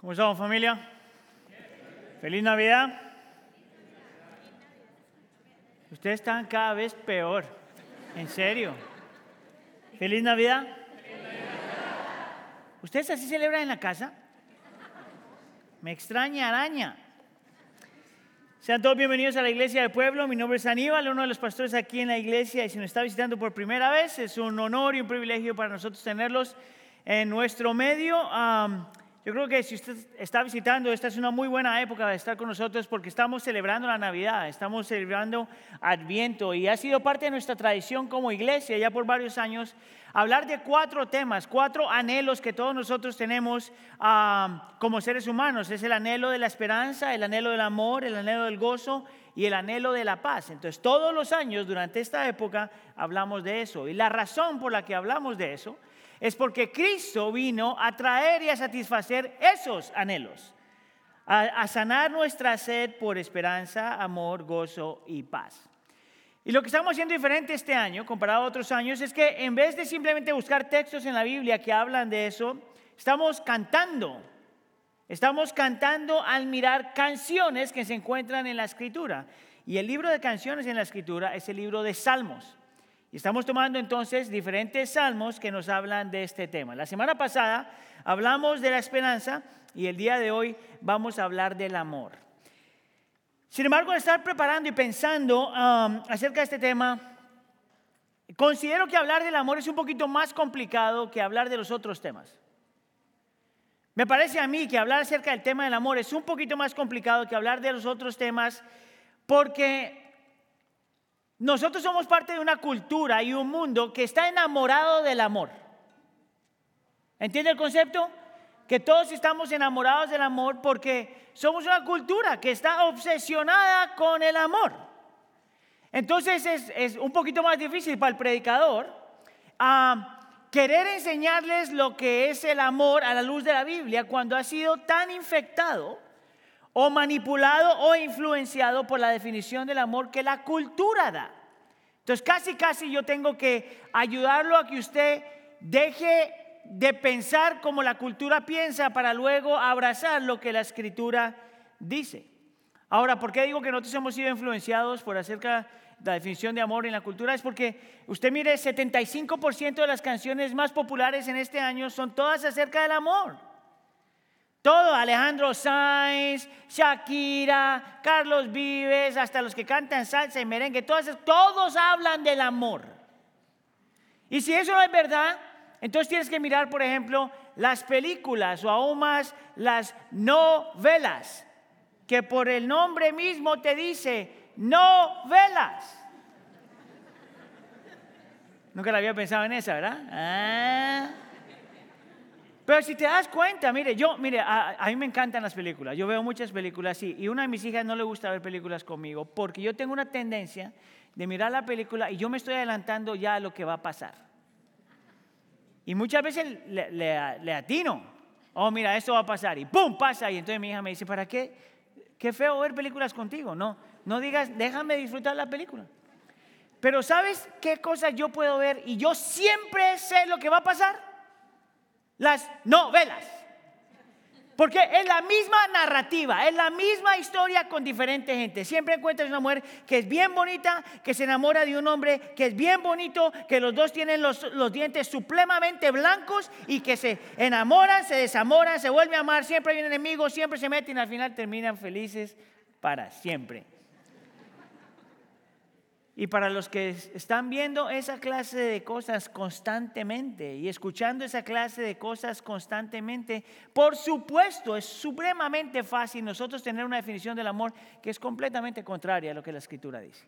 ¿Cómo estamos familia? Feliz Navidad. Ustedes están cada vez peor, en serio. Feliz Navidad. ¿Ustedes así celebran en la casa? Me extraña araña. Sean todos bienvenidos a la iglesia del pueblo. Mi nombre es Aníbal, uno de los pastores aquí en la iglesia. Y si nos está visitando por primera vez, es un honor y un privilegio para nosotros tenerlos en nuestro medio. Yo creo que si usted está visitando, esta es una muy buena época de estar con nosotros porque estamos celebrando la Navidad, estamos celebrando Adviento y ha sido parte de nuestra tradición como iglesia ya por varios años hablar de cuatro temas, cuatro anhelos que todos nosotros tenemos como seres humanos. Es el anhelo de la esperanza, el anhelo del amor, el anhelo del gozo y el anhelo de la paz. Entonces todos los años durante esta época hablamos de eso y la razón por la que hablamos de eso es porque Cristo vino a traer y a satisfacer esos anhelos, a, sanar nuestra sed por esperanza, amor, gozo y paz. Y lo que estamos haciendo diferente este año, comparado a otros años, es que en vez de simplemente buscar textos en la Biblia que hablan de eso, estamos cantando. Estamos cantando al mirar canciones que se encuentran en la Escritura. Y el libro de canciones en la Escritura es el libro de Salmos. Y estamos tomando entonces diferentes salmos que nos hablan de este tema. La semana pasada hablamos de la esperanza y el día de hoy vamos a hablar del amor. Sin embargo, al estar preparando y pensando um, acerca de este tema, considero que hablar del amor es un poquito más complicado que hablar de los otros temas. Me parece a mí que hablar acerca del tema del amor es un poquito más complicado que hablar de los otros temas porque nosotros somos parte de una cultura y un mundo que está enamorado del amor. ¿Entiende el concepto? Que todos estamos enamorados del amor porque somos una cultura que está obsesionada con el amor. Entonces es, un poquito más difícil para el predicador a querer enseñarles lo que es el amor a la luz de la Biblia cuando ha sido tan infectado o manipulado o influenciado por la definición del amor que la cultura da. Entonces casi, casi yo tengo que ayudarlo a que usted deje de pensar como la cultura piensa para luego abrazar lo que la escritura dice. Ahora, ¿por qué digo que nosotros hemos sido influenciados por acerca de la definición de amor en la cultura? Es porque usted mire, 75% de las canciones más populares en este año son todas acerca del amor. Todo, Alejandro Sainz, Shakira, Carlos Vives, hasta los que cantan salsa y merengue, todos, todos hablan del amor. Y si eso no es verdad, entonces tienes que mirar, por ejemplo, las películas o aún más las novelas, que por el nombre mismo te dice novelas. Nunca la había pensado en esa, ¿verdad? Ah. Pero si te das cuenta, mire, yo, mire, a, mí me encantan las películas. Yo veo muchas películas, sí. Y una de mis hijas no le gusta ver películas conmigo porque yo tengo una tendencia de mirar la película y yo me estoy adelantando ya a lo que va a pasar. Y muchas veces le, atino. Oh, mira, esto va a pasar. Y ¡pum! pasa. Y entonces mi hija me dice, ¿para qué? Qué feo ver películas contigo. No, no digas, déjame disfrutar la película. Pero ¿sabes qué cosas yo puedo ver? Y yo siempre sé lo que va a pasar las novelas. Porque es la misma narrativa, es la misma historia con diferente gente. Siempre encuentras una mujer que es bien bonita, que se enamora de un hombre que es bien bonito, que los dos tienen los, los dientes supremamente blancos y que se enamoran, se desamoran, se vuelven a amar, siempre hay un enemigo, siempre se meten y al final terminan felices para siempre. Y para los que están viendo esa clase de cosas constantemente y escuchando esa clase de cosas constantemente, por supuesto es supremamente fácil nosotros tener una definición del amor que es completamente contraria a lo que la escritura dice.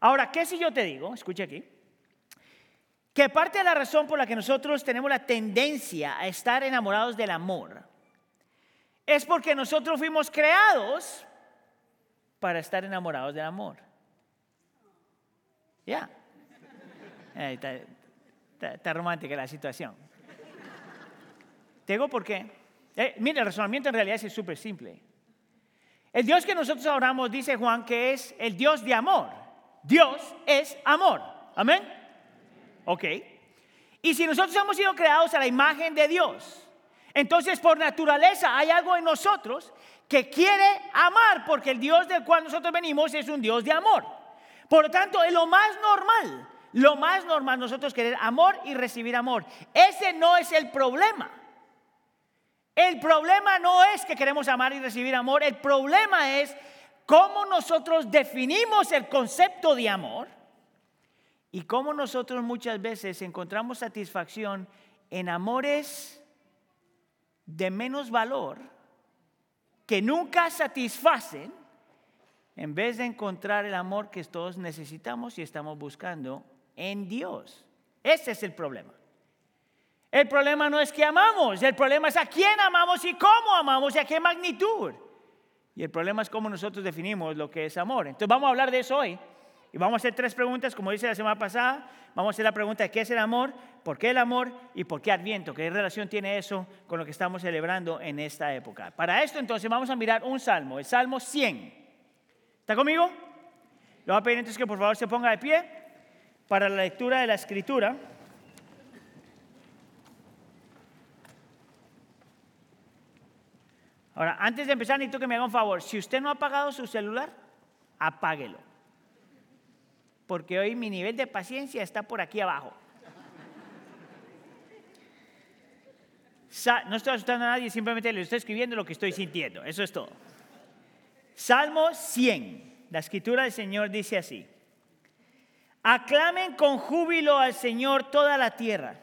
Ahora, ¿qué si yo te digo? Escuche aquí. Que parte de la razón por la que nosotros tenemos la tendencia a estar enamorados del amor es porque nosotros fuimos creados para estar enamorados del amor. Ya. Está, romántica la situación. Te digo por qué. Eh, mire, el razonamiento en realidad es súper simple. El Dios que nosotros oramos, dice Juan, que es el Dios de amor. Dios es amor. Amén. Ok. Y si nosotros hemos sido creados a la imagen de Dios, Entonces, por naturaleza, hay algo en nosotros que quiere amar, porque el Dios del cual nosotros venimos es un Dios de amor. Por lo tanto, es lo más normal, lo más normal nosotros querer amor y recibir amor. Ese no es el problema. El problema no es que queremos amar y recibir amor, el problema es cómo nosotros definimos el concepto de amor y cómo nosotros muchas veces encontramos satisfacción en amores de menos valor que nunca satisfacen en vez de encontrar el amor que todos necesitamos y estamos buscando en Dios. Ese es el problema. El problema no es que amamos, el problema es a quién amamos y cómo amamos y a qué magnitud. Y el problema es cómo nosotros definimos lo que es amor. Entonces vamos a hablar de eso hoy. Y vamos a hacer tres preguntas, como dice la semana pasada. Vamos a hacer la pregunta de qué es el amor, por qué el amor y por qué Adviento, qué relación tiene eso con lo que estamos celebrando en esta época. Para esto entonces vamos a mirar un salmo, el Salmo 100. ¿Está conmigo? Le voy a pedir entonces que por favor se ponga de pie para la lectura de la escritura. Ahora, antes de empezar, necesito que me haga un favor. Si usted no ha apagado su celular, apáguelo porque hoy mi nivel de paciencia está por aquí abajo. No estoy asustando a nadie, simplemente le estoy escribiendo lo que estoy sintiendo. Eso es todo. Salmo 100. La escritura del Señor dice así. Aclamen con júbilo al Señor toda la tierra.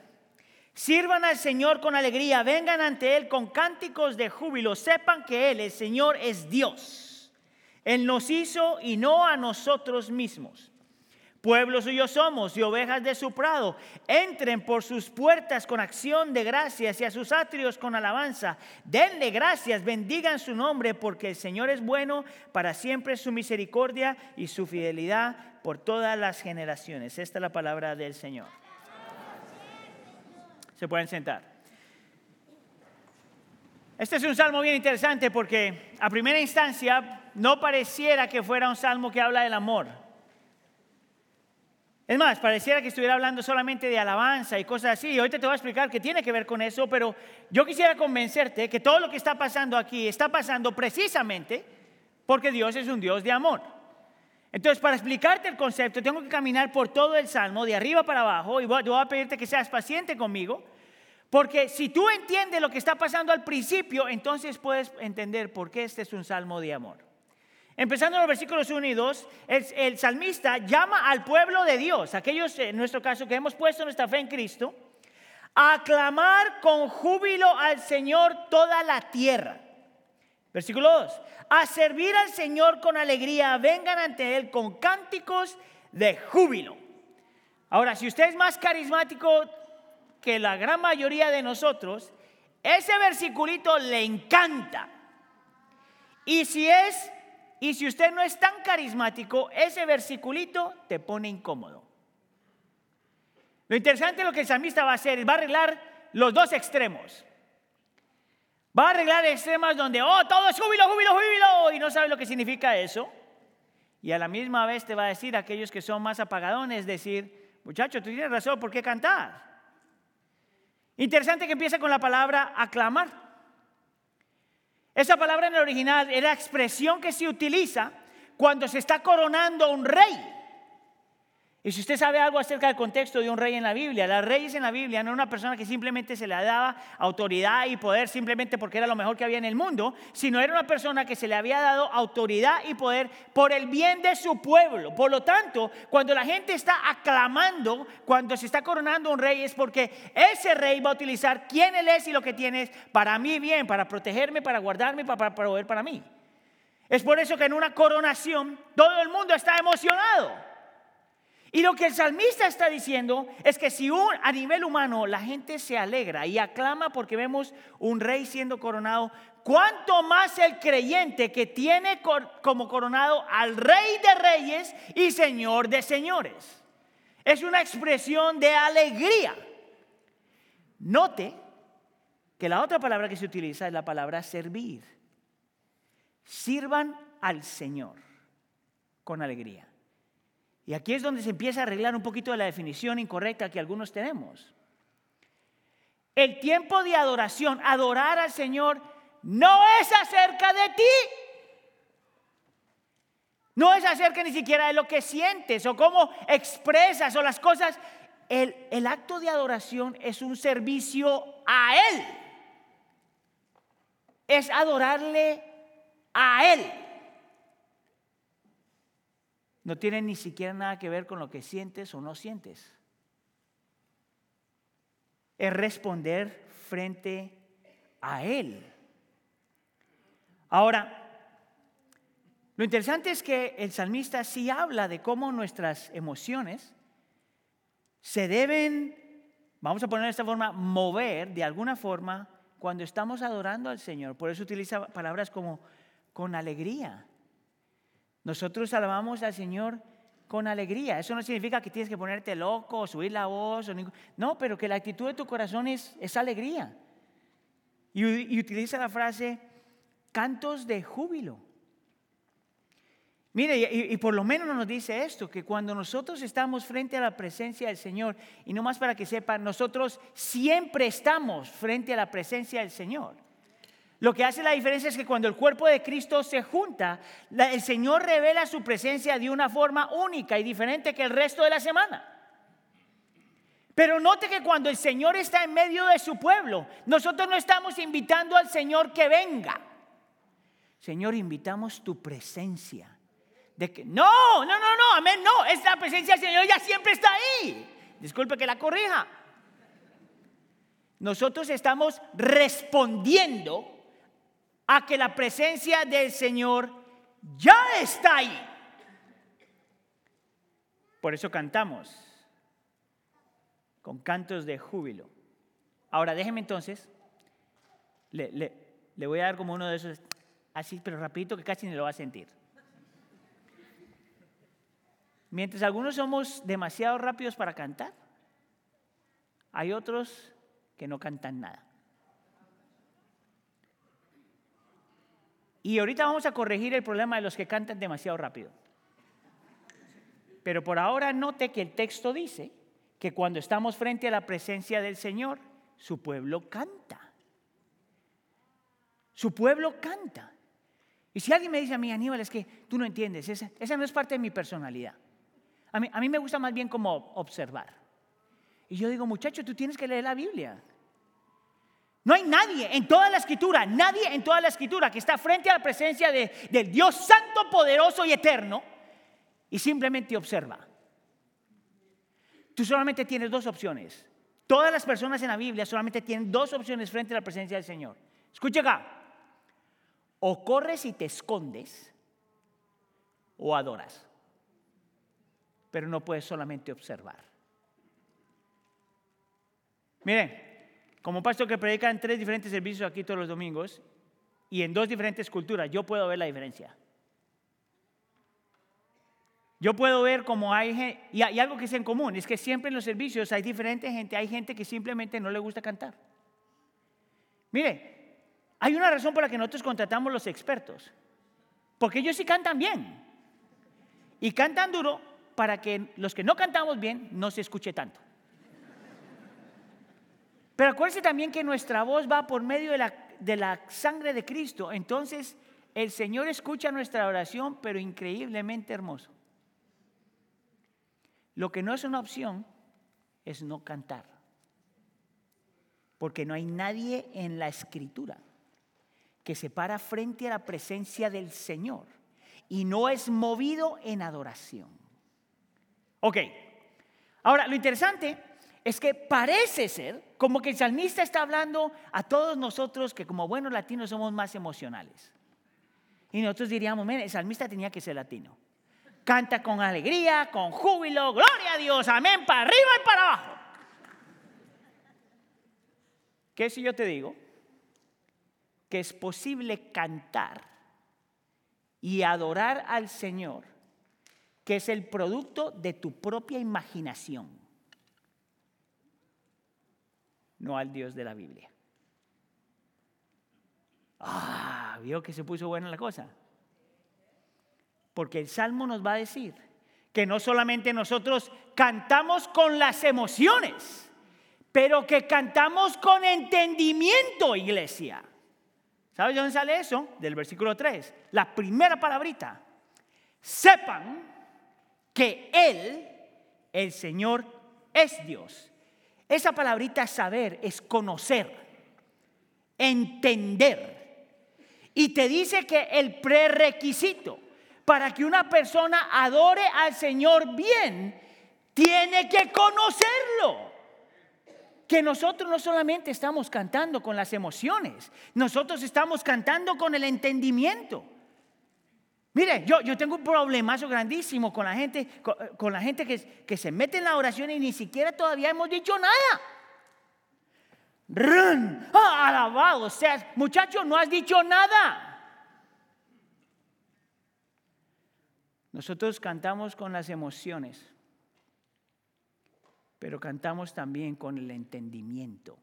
Sirvan al Señor con alegría. Vengan ante Él con cánticos de júbilo. Sepan que Él, el Señor, es Dios. Él nos hizo y no a nosotros mismos. Pueblo suyo somos y ovejas de su prado. Entren por sus puertas con acción de gracias y a sus atrios con alabanza. Denle gracias, bendigan su nombre, porque el Señor es bueno, para siempre su misericordia y su fidelidad por todas las generaciones. Esta es la palabra del Señor. Se pueden sentar. Este es un salmo bien interesante porque a primera instancia no pareciera que fuera un salmo que habla del amor. Es más, pareciera que estuviera hablando solamente de alabanza y cosas así. Y ahorita te voy a explicar que tiene que ver con eso, pero yo quisiera convencerte que todo lo que está pasando aquí está pasando precisamente porque Dios es un Dios de amor. Entonces, para explicarte el concepto, tengo que caminar por todo el salmo, de arriba para abajo, y voy, voy a pedirte que seas paciente conmigo, porque si tú entiendes lo que está pasando al principio, entonces puedes entender por qué este es un salmo de amor. Empezando en los versículos 1 y 2, el, salmista llama al pueblo de Dios, aquellos en nuestro caso que hemos puesto nuestra fe en Cristo, a aclamar con júbilo al Señor toda la tierra. Versículo 2, a servir al Señor con alegría, vengan ante Él con cánticos de júbilo. Ahora, si usted es más carismático que la gran mayoría de nosotros, ese versiculito le encanta. Y si es y si usted no es tan carismático, ese versiculito te pone incómodo. Lo interesante de lo que el salmista va a hacer es va a arreglar los dos extremos. Va a arreglar extremos donde, oh, todo es júbilo, júbilo, júbilo, y no sabe lo que significa eso. Y a la misma vez te va a decir a aquellos que son más apagadones, decir, muchacho, tú tienes razón, ¿por qué cantar? Interesante que empieza con la palabra aclamar. Esa palabra en el original es la expresión que se utiliza cuando se está coronando un rey. Y si usted sabe algo acerca del contexto de un rey en la Biblia, las reyes en la Biblia no era una persona que simplemente se le daba autoridad y poder simplemente porque era lo mejor que había en el mundo, sino era una persona que se le había dado autoridad y poder por el bien de su pueblo. Por lo tanto, cuando la gente está aclamando, cuando se está coronando un rey, es porque ese rey va a utilizar quién él es y lo que tiene para mí bien, para protegerme, para guardarme, para proveer para mí. Es por eso que en una coronación todo el mundo está emocionado. Y lo que el salmista está diciendo es que si a nivel humano la gente se alegra y aclama porque vemos un rey siendo coronado, ¿cuánto más el creyente que tiene como coronado al rey de reyes y señor de señores? Es una expresión de alegría. Note que la otra palabra que se utiliza es la palabra servir. Sirvan al Señor con alegría. Y aquí es donde se empieza a arreglar un poquito de la definición incorrecta que algunos tenemos. El tiempo de adoración, adorar al Señor, no es acerca de ti. No es acerca ni siquiera de lo que sientes o cómo expresas o las cosas. El, el acto de adoración es un servicio a Él. Es adorarle a Él. No tiene ni siquiera nada que ver con lo que sientes o no sientes es responder frente a Él. Ahora, lo interesante es que el salmista sí habla de cómo nuestras emociones se deben, vamos a poner de esta forma, mover de alguna forma cuando estamos adorando al Señor. Por eso utiliza palabras como con alegría. Nosotros alabamos al Señor con alegría. Eso no significa que tienes que ponerte loco o subir la voz. no, pero que la actitud de tu corazón es, alegría. Y, utiliza la frase cantos de júbilo. Mire, y, por lo menos nos dice esto, que cuando nosotros estamos frente a la presencia del Señor, y no más para que sepan, nosotros siempre estamos frente a la presencia del Señor. Lo que hace la diferencia es que cuando el cuerpo de Cristo se junta, el Señor revela su presencia de una forma única y diferente que el resto de la semana. Pero note que cuando el Señor está en medio de su pueblo, nosotros no estamos invitando al Señor que venga. Señor, invitamos tu presencia. De que, no, no, no, no, amén, no, es la presencia del Señor, ya siempre está ahí. Disculpe que la corrija. Nosotros estamos respondiendo a que la presencia del Señor ya está ahí. Por eso cantamos con cantos de júbilo. Ahora déjeme entonces, le, voy a dar como uno de esos, así, pero rapidito que casi ni lo va a sentir. Mientras algunos somos demasiado rápidos para cantar, hay otros que no cantan nada. Y ahorita vamos a corregir el problema de los que cantan demasiado rápido. Pero por ahora note que el texto dice que cuando estamos frente a la presencia del Señor, su pueblo canta. Su pueblo canta. Y si alguien me dice a mí, Aníbal, es que tú no entiendes, esa, no es parte de mi personalidad. A mí, a mí me gusta más bien como observar. Y yo digo, muchacho, tú tienes que leer la Biblia. No hay nadie en toda la escritura, nadie en toda la escritura que está frente a la presencia de, del Dios santo, poderoso y eterno y simplemente observa. Tú solamente tienes dos opciones. Todas las personas en la Biblia solamente tienen dos opciones frente a la presencia del Señor. Escucha acá. O corres y te escondes o adoras. Pero no puedes solamente observar. Miren, como pastor que predica en tres diferentes servicios aquí todos los domingos y en dos diferentes culturas, yo puedo ver la diferencia. Yo puedo ver cómo hay y hay algo que es en común, es que siempre en los servicios hay diferente gente, hay gente que simplemente no le gusta cantar. Mire, hay una razón por la que nosotros contratamos los expertos, porque ellos sí cantan bien y cantan duro para que los que no cantamos bien no se escuche tanto. Pero acuérdense también que nuestra voz va por medio de la, de la sangre de Cristo. Entonces, el Señor escucha nuestra oración, pero increíblemente hermoso. Lo que no es una opción es no cantar. Porque no hay nadie en la escritura que se para frente a la presencia del Señor y no es movido en adoración. Ok, ahora lo interesante es que parece ser como que el salmista está hablando a todos nosotros que como buenos latinos somos más emocionales. Y nosotros diríamos, mire, el salmista tenía que ser latino. Canta con alegría, con júbilo, gloria a Dios, amén, para arriba y para abajo. ¿Qué si yo te digo? Que es posible cantar y adorar al Señor, que es el producto de tu propia imaginación no al Dios de la Biblia. Ah, vio que se puso buena la cosa. Porque el Salmo nos va a decir que no solamente nosotros cantamos con las emociones, pero que cantamos con entendimiento, iglesia. ¿Sabes de dónde sale eso? Del versículo 3. La primera palabrita. Sepan que Él, el Señor, es Dios. Esa palabrita saber es conocer, entender. Y te dice que el prerequisito para que una persona adore al Señor bien, tiene que conocerlo. Que nosotros no solamente estamos cantando con las emociones, nosotros estamos cantando con el entendimiento. Mire, yo, yo tengo un problemazo grandísimo con la gente, con, la gente que, que, se mete en la oración y ni siquiera todavía hemos dicho nada. ¡Run! ¡Ah, alabado! O sea, muchacho, no has dicho nada. Nosotros cantamos con las emociones, pero cantamos también con el entendimiento.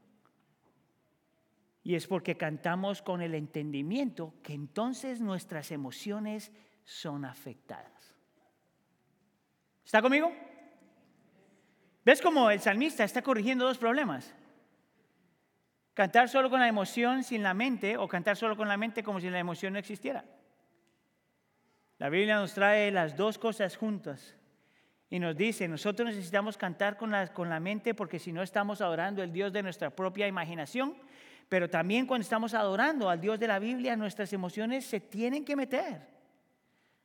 Y es porque cantamos con el entendimiento que entonces nuestras emociones son afectadas. ¿Está conmigo? ¿Ves cómo el salmista está corrigiendo dos problemas? Cantar solo con la emoción sin la mente o cantar solo con la mente como si la emoción no existiera. La Biblia nos trae las dos cosas juntas y nos dice, nosotros necesitamos cantar con la, con la mente porque si no estamos adorando al Dios de nuestra propia imaginación, pero también cuando estamos adorando al Dios de la Biblia, nuestras emociones se tienen que meter.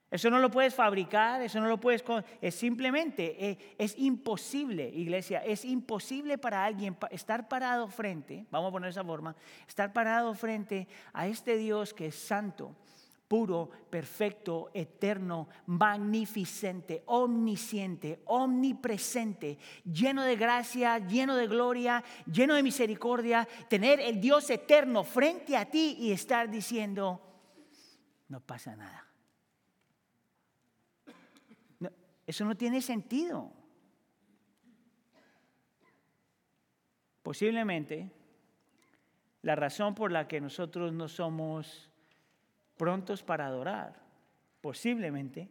Eso no lo puedes fabricar, eso no lo puedes... Es simplemente, eh, es imposible, iglesia, es imposible para alguien estar parado frente, vamos a poner esa forma, estar parado frente a este Dios que es santo, puro, perfecto, eterno, magnificente, omnisciente, omnipresente, lleno de gracia, lleno de gloria, lleno de misericordia, tener el Dios eterno frente a ti y estar diciendo, no pasa nada. eso no tiene sentido. Posiblemente la razón por la que nosotros no somos prontos para adorar, posiblemente,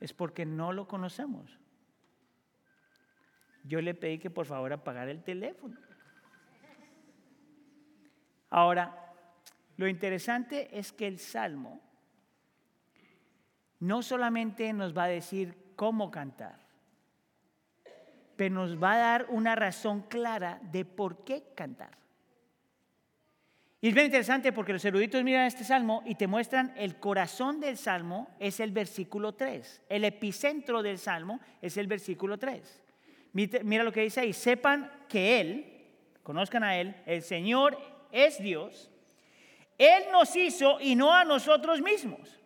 es porque no lo conocemos. Yo le pedí que por favor apagara el teléfono. Ahora, lo interesante es que el Salmo no solamente nos va a decir cómo cantar, pero nos va a dar una razón clara de por qué cantar. Y es bien interesante porque los eruditos miran este salmo y te muestran el corazón del salmo es el versículo 3. El epicentro del salmo es el versículo 3. Mira lo que dice ahí, sepan que Él, conozcan a Él, el Señor es Dios. Él nos hizo y no a nosotros mismos.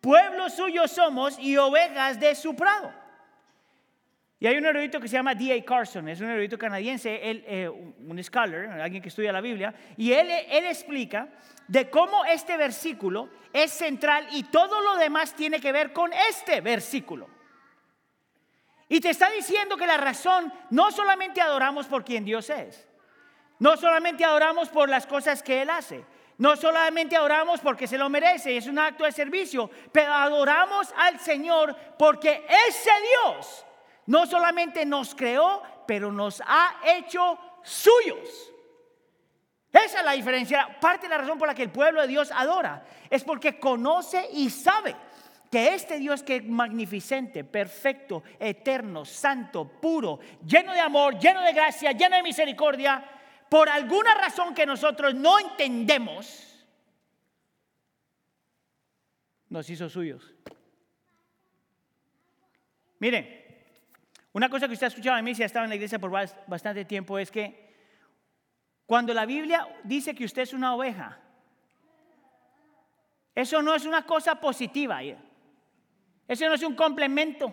Pueblo suyo somos y ovejas de su prado. Y hay un erudito que se llama D.A. Carson, es un erudito canadiense, eh, un scholar, alguien que estudia la Biblia, y él, él explica de cómo este versículo es central y todo lo demás tiene que ver con este versículo. Y te está diciendo que la razón no solamente adoramos por quien Dios es, no solamente adoramos por las cosas que Él hace, no solamente adoramos porque se lo merece, es un acto de servicio, pero adoramos al Señor porque ese Dios no solamente nos creó, pero nos ha hecho suyos. Esa es la diferencia. Parte de la razón por la que el pueblo de Dios adora es porque conoce y sabe que este Dios que es magnificente, perfecto, eterno, santo, puro, lleno de amor, lleno de gracia, lleno de misericordia, por alguna razón que nosotros no entendemos, nos hizo suyos. Miren, una cosa que usted ha escuchado a mí si ha estado en la iglesia por bastante tiempo es que cuando la Biblia dice que usted es una oveja, eso no es una cosa positiva. Eso no es un complemento.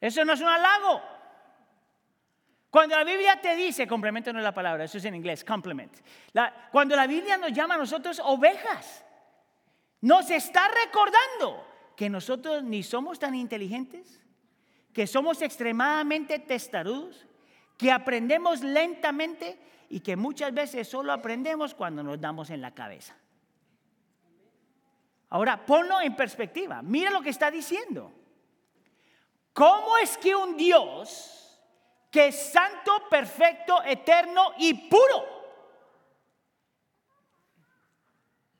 Eso no es un halago. Cuando la Biblia te dice, complemento no es la palabra, eso es en inglés, complement. cuando la Biblia nos llama a nosotros ovejas, nos está recordando que nosotros ni somos tan inteligentes, que somos extremadamente testarudos, que aprendemos lentamente y que muchas veces solo aprendemos cuando nos damos en la cabeza. Ahora, ponlo en perspectiva. Mira lo que está diciendo. ¿Cómo es que un Dios que es santo, perfecto, eterno y puro.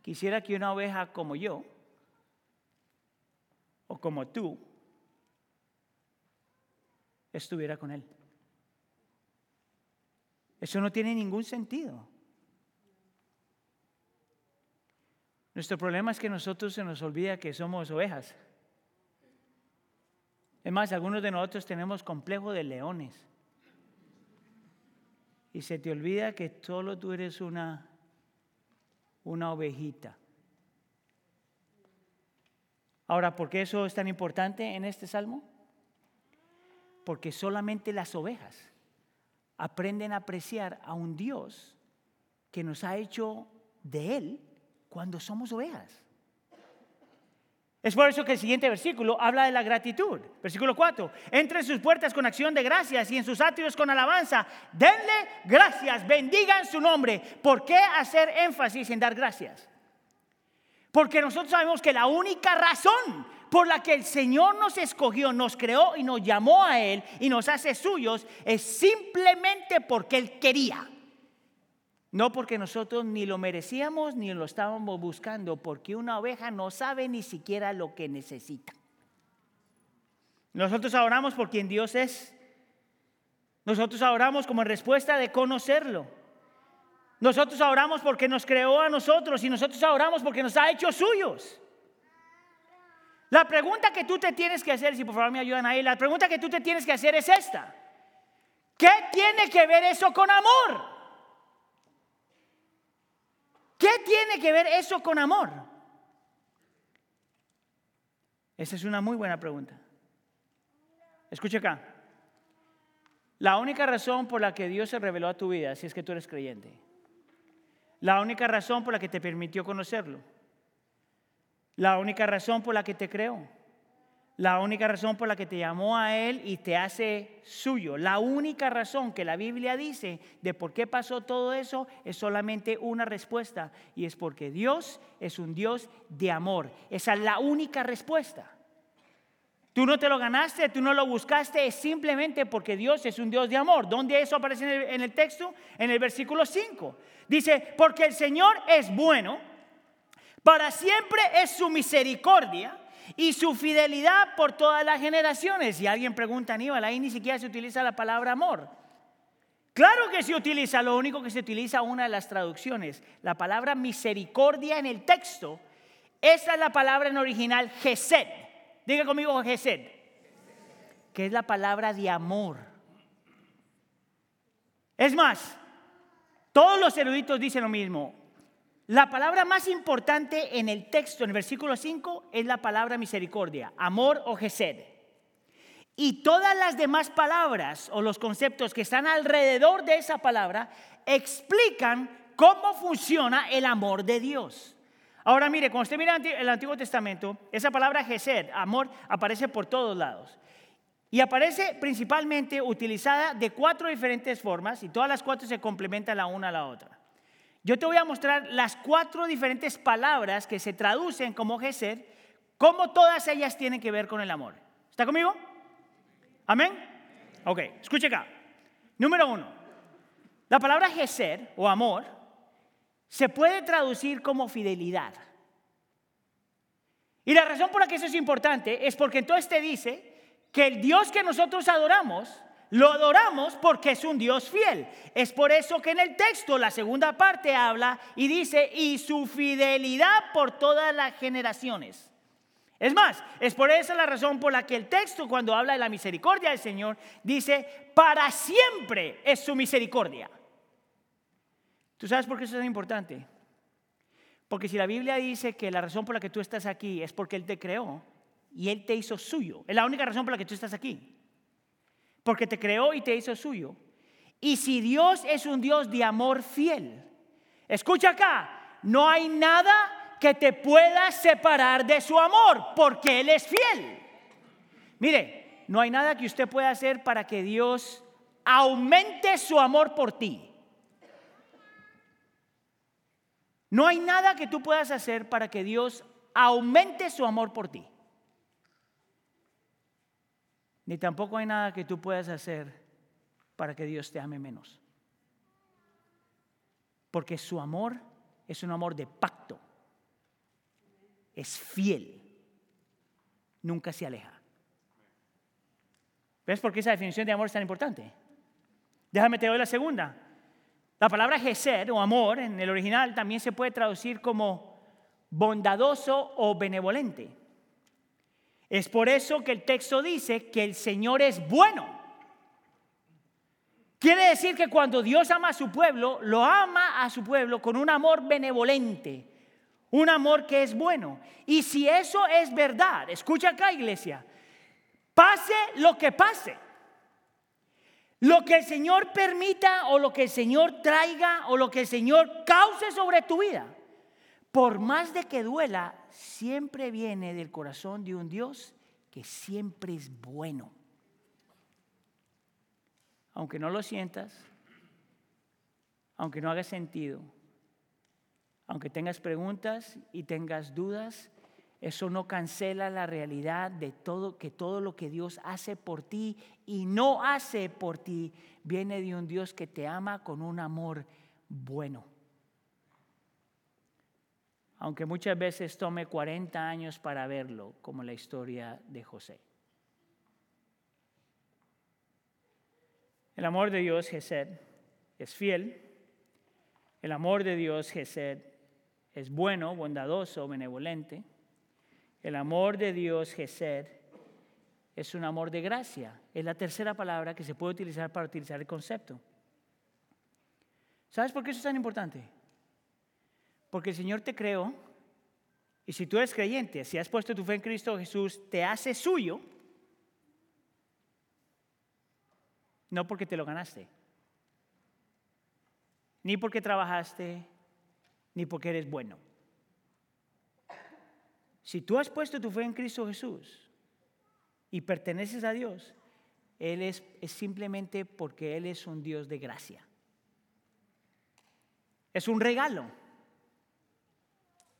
Quisiera que una oveja como yo, o como tú, estuviera con Él. Eso no tiene ningún sentido. Nuestro problema es que nosotros se nos olvida que somos ovejas. Es más, algunos de nosotros tenemos complejo de leones. Y se te olvida que solo tú eres una, una ovejita. Ahora, ¿por qué eso es tan importante en este salmo? Porque solamente las ovejas aprenden a apreciar a un Dios que nos ha hecho de Él cuando somos ovejas. Es por eso que el siguiente versículo habla de la gratitud. Versículo 4. Entre en sus puertas con acción de gracias y en sus atrios con alabanza. Denle gracias, bendigan su nombre. ¿Por qué hacer énfasis en dar gracias? Porque nosotros sabemos que la única razón por la que el Señor nos escogió, nos creó y nos llamó a Él y nos hace suyos es simplemente porque Él quería. No porque nosotros ni lo merecíamos ni lo estábamos buscando, porque una oveja no sabe ni siquiera lo que necesita. Nosotros oramos por quien Dios es. Nosotros oramos como respuesta de conocerlo. Nosotros oramos porque nos creó a nosotros y nosotros oramos porque nos ha hecho suyos. La pregunta que tú te tienes que hacer, si por favor me ayudan ahí, la pregunta que tú te tienes que hacer es esta. ¿Qué tiene que ver eso con amor? ¿Qué tiene que ver eso con amor? Esa es una muy buena pregunta. Escucha acá. La única razón por la que Dios se reveló a tu vida, si es que tú eres creyente, la única razón por la que te permitió conocerlo, la única razón por la que te creó, la única razón por la que te llamó a Él y te hace suyo. La única razón que la Biblia dice de por qué pasó todo eso es solamente una respuesta y es porque Dios es un Dios de amor. Esa es la única respuesta. Tú no te lo ganaste, tú no lo buscaste, es simplemente porque Dios es un Dios de amor. ¿Dónde eso aparece en el, en el texto? En el versículo 5. Dice, porque el Señor es bueno, para siempre es su misericordia y su fidelidad por todas las generaciones. Y alguien pregunta, Aníbal, ahí ni siquiera se utiliza la palabra amor. Claro que se utiliza, lo único que se utiliza una de las traducciones, la palabra misericordia en el texto, esa es la palabra en original gesed. Diga conmigo gesed, que es la palabra de amor. Es más, todos los eruditos dicen lo mismo. La palabra más importante en el texto, en el versículo 5, es la palabra misericordia, amor o gesed. Y todas las demás palabras o los conceptos que están alrededor de esa palabra explican cómo funciona el amor de Dios. Ahora mire, cuando usted mira el Antiguo Testamento, esa palabra gesed, amor, aparece por todos lados. Y aparece principalmente utilizada de cuatro diferentes formas y todas las cuatro se complementan la una a la otra. Yo te voy a mostrar las cuatro diferentes palabras que se traducen como Gesed, cómo todas ellas tienen que ver con el amor. ¿Está conmigo? ¿Amén? Ok, escuche acá. Número uno, la palabra Gesed o amor se puede traducir como fidelidad. Y la razón por la que eso es importante es porque entonces te dice que el Dios que nosotros adoramos lo adoramos porque es un Dios fiel. Es por eso que en el texto la segunda parte habla y dice, y su fidelidad por todas las generaciones. Es más, es por esa la razón por la que el texto cuando habla de la misericordia del Señor dice, para siempre es su misericordia. ¿Tú sabes por qué eso es importante? Porque si la Biblia dice que la razón por la que tú estás aquí es porque Él te creó y Él te hizo suyo, es la única razón por la que tú estás aquí porque te creó y te hizo suyo. Y si Dios es un Dios de amor fiel, escucha acá, no hay nada que te pueda separar de su amor, porque Él es fiel. Mire, no hay nada que usted pueda hacer para que Dios aumente su amor por ti. No hay nada que tú puedas hacer para que Dios aumente su amor por ti. Ni tampoco hay nada que tú puedas hacer para que Dios te ame menos. Porque su amor es un amor de pacto. Es fiel. Nunca se aleja. ¿Ves por qué esa definición de amor es tan importante? Déjame te doy la segunda. La palabra gesed o amor en el original también se puede traducir como bondadoso o benevolente. Es por eso que el texto dice que el Señor es bueno. Quiere decir que cuando Dios ama a su pueblo, lo ama a su pueblo con un amor benevolente, un amor que es bueno. Y si eso es verdad, escucha acá iglesia, pase lo que pase, lo que el Señor permita o lo que el Señor traiga o lo que el Señor cause sobre tu vida, por más de que duela, siempre viene del corazón de un Dios que siempre es bueno. Aunque no lo sientas, aunque no haga sentido, aunque tengas preguntas y tengas dudas, eso no cancela la realidad de todo que todo lo que Dios hace por ti y no hace por ti viene de un Dios que te ama con un amor bueno aunque muchas veces tome 40 años para verlo, como la historia de José. El amor de Dios, Gesed, es fiel. El amor de Dios, Gesed, es bueno, bondadoso, benevolente. El amor de Dios, Gesed, es un amor de gracia. Es la tercera palabra que se puede utilizar para utilizar el concepto. ¿Sabes por qué eso es tan importante? Porque el Señor te creó y si tú eres creyente, si has puesto tu fe en Cristo Jesús, te hace suyo, no porque te lo ganaste, ni porque trabajaste, ni porque eres bueno. Si tú has puesto tu fe en Cristo Jesús y perteneces a Dios, Él es, es simplemente porque Él es un Dios de gracia. Es un regalo.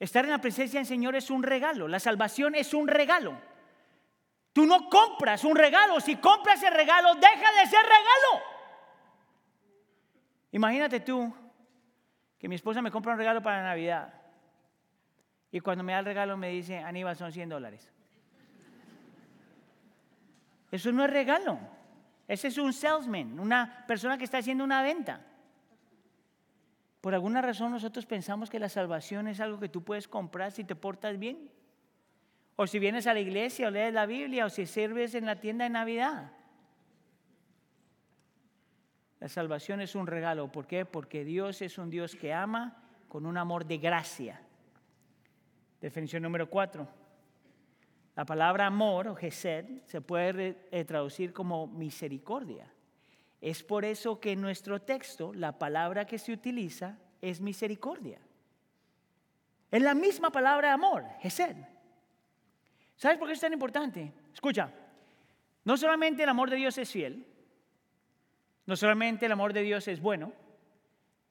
Estar en la presencia del Señor es un regalo. La salvación es un regalo. Tú no compras un regalo. Si compras el regalo, deja de ser regalo. Imagínate tú que mi esposa me compra un regalo para Navidad. Y cuando me da el regalo me dice, Aníbal, son 100 dólares. Eso no es regalo. Ese es un salesman, una persona que está haciendo una venta. Por alguna razón nosotros pensamos que la salvación es algo que tú puedes comprar si te portas bien. O si vienes a la iglesia o lees la Biblia o si sirves en la tienda de Navidad. La salvación es un regalo. ¿Por qué? Porque Dios es un Dios que ama con un amor de gracia. Definición número cuatro. La palabra amor o gesed se puede eh, traducir como misericordia. Es por eso que en nuestro texto la palabra que se utiliza es misericordia. Es la misma palabra amor, Gesed. ¿Sabes por qué es tan importante? Escucha, no solamente el amor de Dios es fiel, no solamente el amor de Dios es bueno,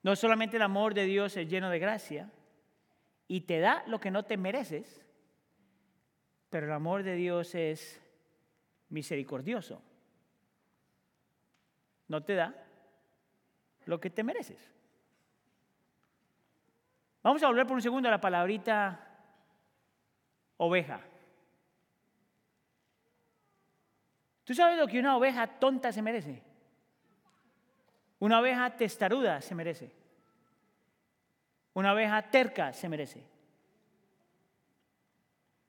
no solamente el amor de Dios es lleno de gracia y te da lo que no te mereces, pero el amor de Dios es misericordioso no te da lo que te mereces. Vamos a volver por un segundo a la palabrita oveja. ¿Tú sabes lo que una oveja tonta se merece? Una oveja testaruda se merece. Una oveja terca se merece.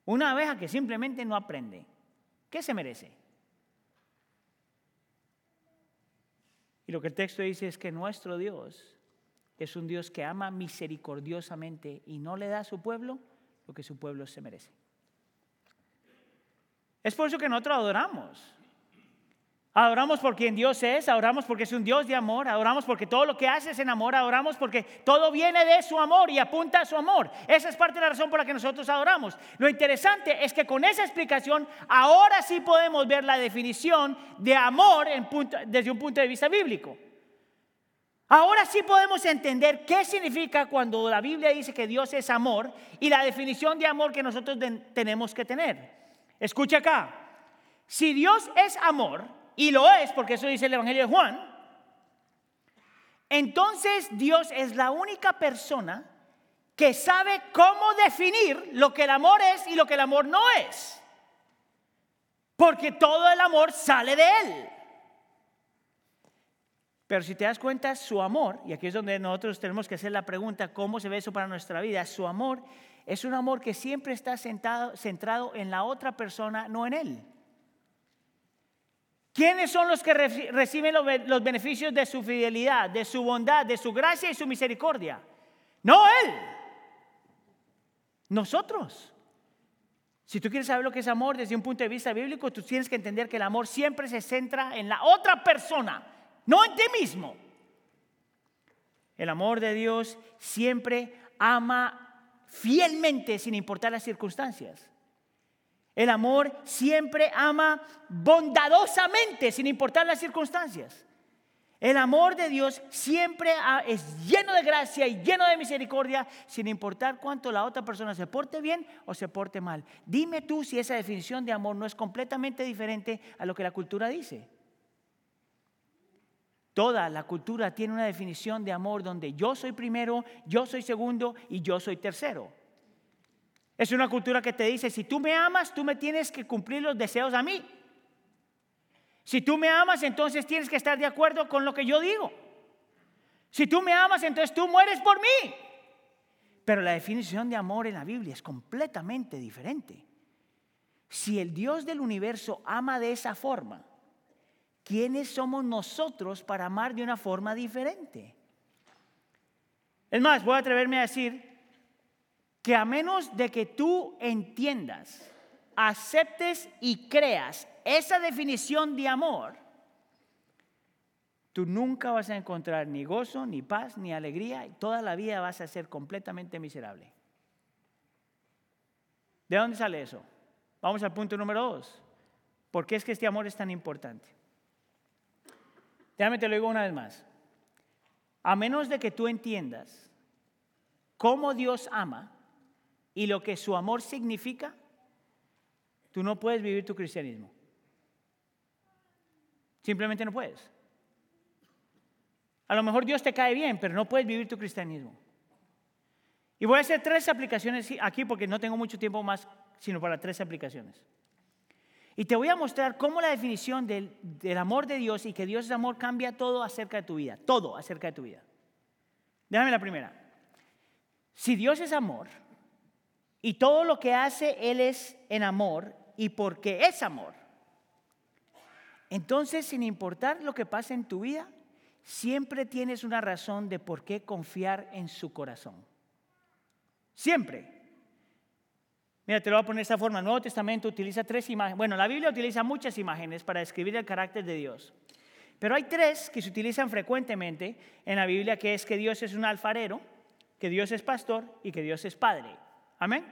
Una oveja que simplemente no aprende. ¿Qué se merece? Y lo que el texto dice es que nuestro Dios es un Dios que ama misericordiosamente y no le da a su pueblo lo que su pueblo se merece. Es por eso que nosotros adoramos. Adoramos por quien Dios es, adoramos porque es un Dios de amor, adoramos porque todo lo que hace es en amor, adoramos porque todo viene de su amor y apunta a su amor. Esa es parte de la razón por la que nosotros adoramos. Lo interesante es que con esa explicación ahora sí podemos ver la definición de amor desde un punto de vista bíblico. Ahora sí podemos entender qué significa cuando la Biblia dice que Dios es amor y la definición de amor que nosotros tenemos que tener. Escucha acá, si Dios es amor, y lo es porque eso dice el Evangelio de Juan, entonces Dios es la única persona que sabe cómo definir lo que el amor es y lo que el amor no es. Porque todo el amor sale de Él. Pero si te das cuenta, su amor, y aquí es donde nosotros tenemos que hacer la pregunta, ¿cómo se ve eso para nuestra vida? Su amor es un amor que siempre está sentado, centrado en la otra persona, no en Él. ¿Quiénes son los que reciben los beneficios de su fidelidad, de su bondad, de su gracia y su misericordia? No Él. Nosotros. Si tú quieres saber lo que es amor desde un punto de vista bíblico, tú tienes que entender que el amor siempre se centra en la otra persona, no en ti mismo. El amor de Dios siempre ama fielmente sin importar las circunstancias. El amor siempre ama bondadosamente, sin importar las circunstancias. El amor de Dios siempre es lleno de gracia y lleno de misericordia, sin importar cuánto la otra persona se porte bien o se porte mal. Dime tú si esa definición de amor no es completamente diferente a lo que la cultura dice. Toda la cultura tiene una definición de amor donde yo soy primero, yo soy segundo y yo soy tercero. Es una cultura que te dice, si tú me amas, tú me tienes que cumplir los deseos a mí. Si tú me amas, entonces tienes que estar de acuerdo con lo que yo digo. Si tú me amas, entonces tú mueres por mí. Pero la definición de amor en la Biblia es completamente diferente. Si el Dios del universo ama de esa forma, ¿quiénes somos nosotros para amar de una forma diferente? Es más, voy a atreverme a decir que a menos de que tú entiendas, aceptes y creas esa definición de amor, tú nunca vas a encontrar ni gozo, ni paz, ni alegría, y toda la vida vas a ser completamente miserable. ¿De dónde sale eso? Vamos al punto número dos. ¿Por qué es que este amor es tan importante? Déjame te lo digo una vez más. A menos de que tú entiendas cómo Dios ama, y lo que su amor significa, tú no puedes vivir tu cristianismo. Simplemente no puedes. A lo mejor Dios te cae bien, pero no puedes vivir tu cristianismo. Y voy a hacer tres aplicaciones aquí porque no tengo mucho tiempo más, sino para tres aplicaciones. Y te voy a mostrar cómo la definición del, amor de Dios y que Dios es amor cambia todo acerca de tu vida, todo acerca de tu vida. Déjame la primera. Si Dios es amor, y todo lo que hace Él es en amor y porque es amor. Entonces, sin importar lo que pase en tu vida, siempre tienes una razón de por qué confiar en su corazón. Siempre. Mira, te lo voy a poner de esta forma. El Nuevo Testamento utiliza tres imágenes. Bueno, la Biblia utiliza muchas imágenes para describir el carácter de Dios. Pero hay tres que se utilizan frecuentemente en la Biblia, que es que Dios es un alfarero, que Dios es pastor y que Dios es padre. Amén.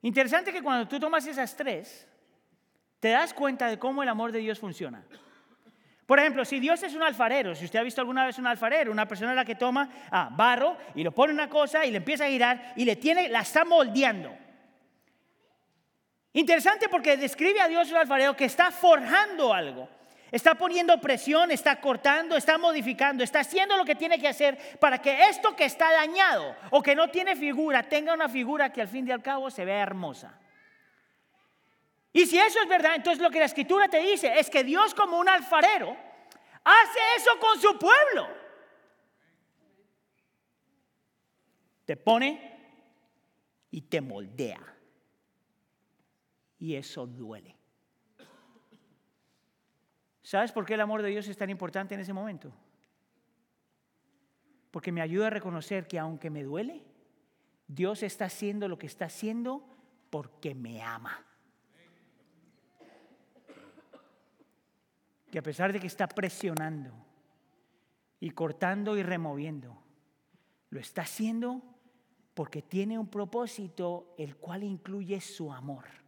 Interesante que cuando tú tomas esas tres, te das cuenta de cómo el amor de Dios funciona. Por ejemplo, si Dios es un alfarero, si usted ha visto alguna vez un alfarero, una persona a la que toma ah, barro y lo pone una cosa y le empieza a girar y le tiene, la está moldeando. Interesante porque describe a Dios un alfarero que está forjando algo. Está poniendo presión, está cortando, está modificando, está haciendo lo que tiene que hacer para que esto que está dañado o que no tiene figura tenga una figura que al fin y al cabo se vea hermosa. Y si eso es verdad, entonces lo que la escritura te dice es que Dios como un alfarero hace eso con su pueblo. Te pone y te moldea. Y eso duele. ¿Sabes por qué el amor de Dios es tan importante en ese momento? Porque me ayuda a reconocer que aunque me duele, Dios está haciendo lo que está haciendo porque me ama. Que a pesar de que está presionando y cortando y removiendo, lo está haciendo porque tiene un propósito el cual incluye su amor.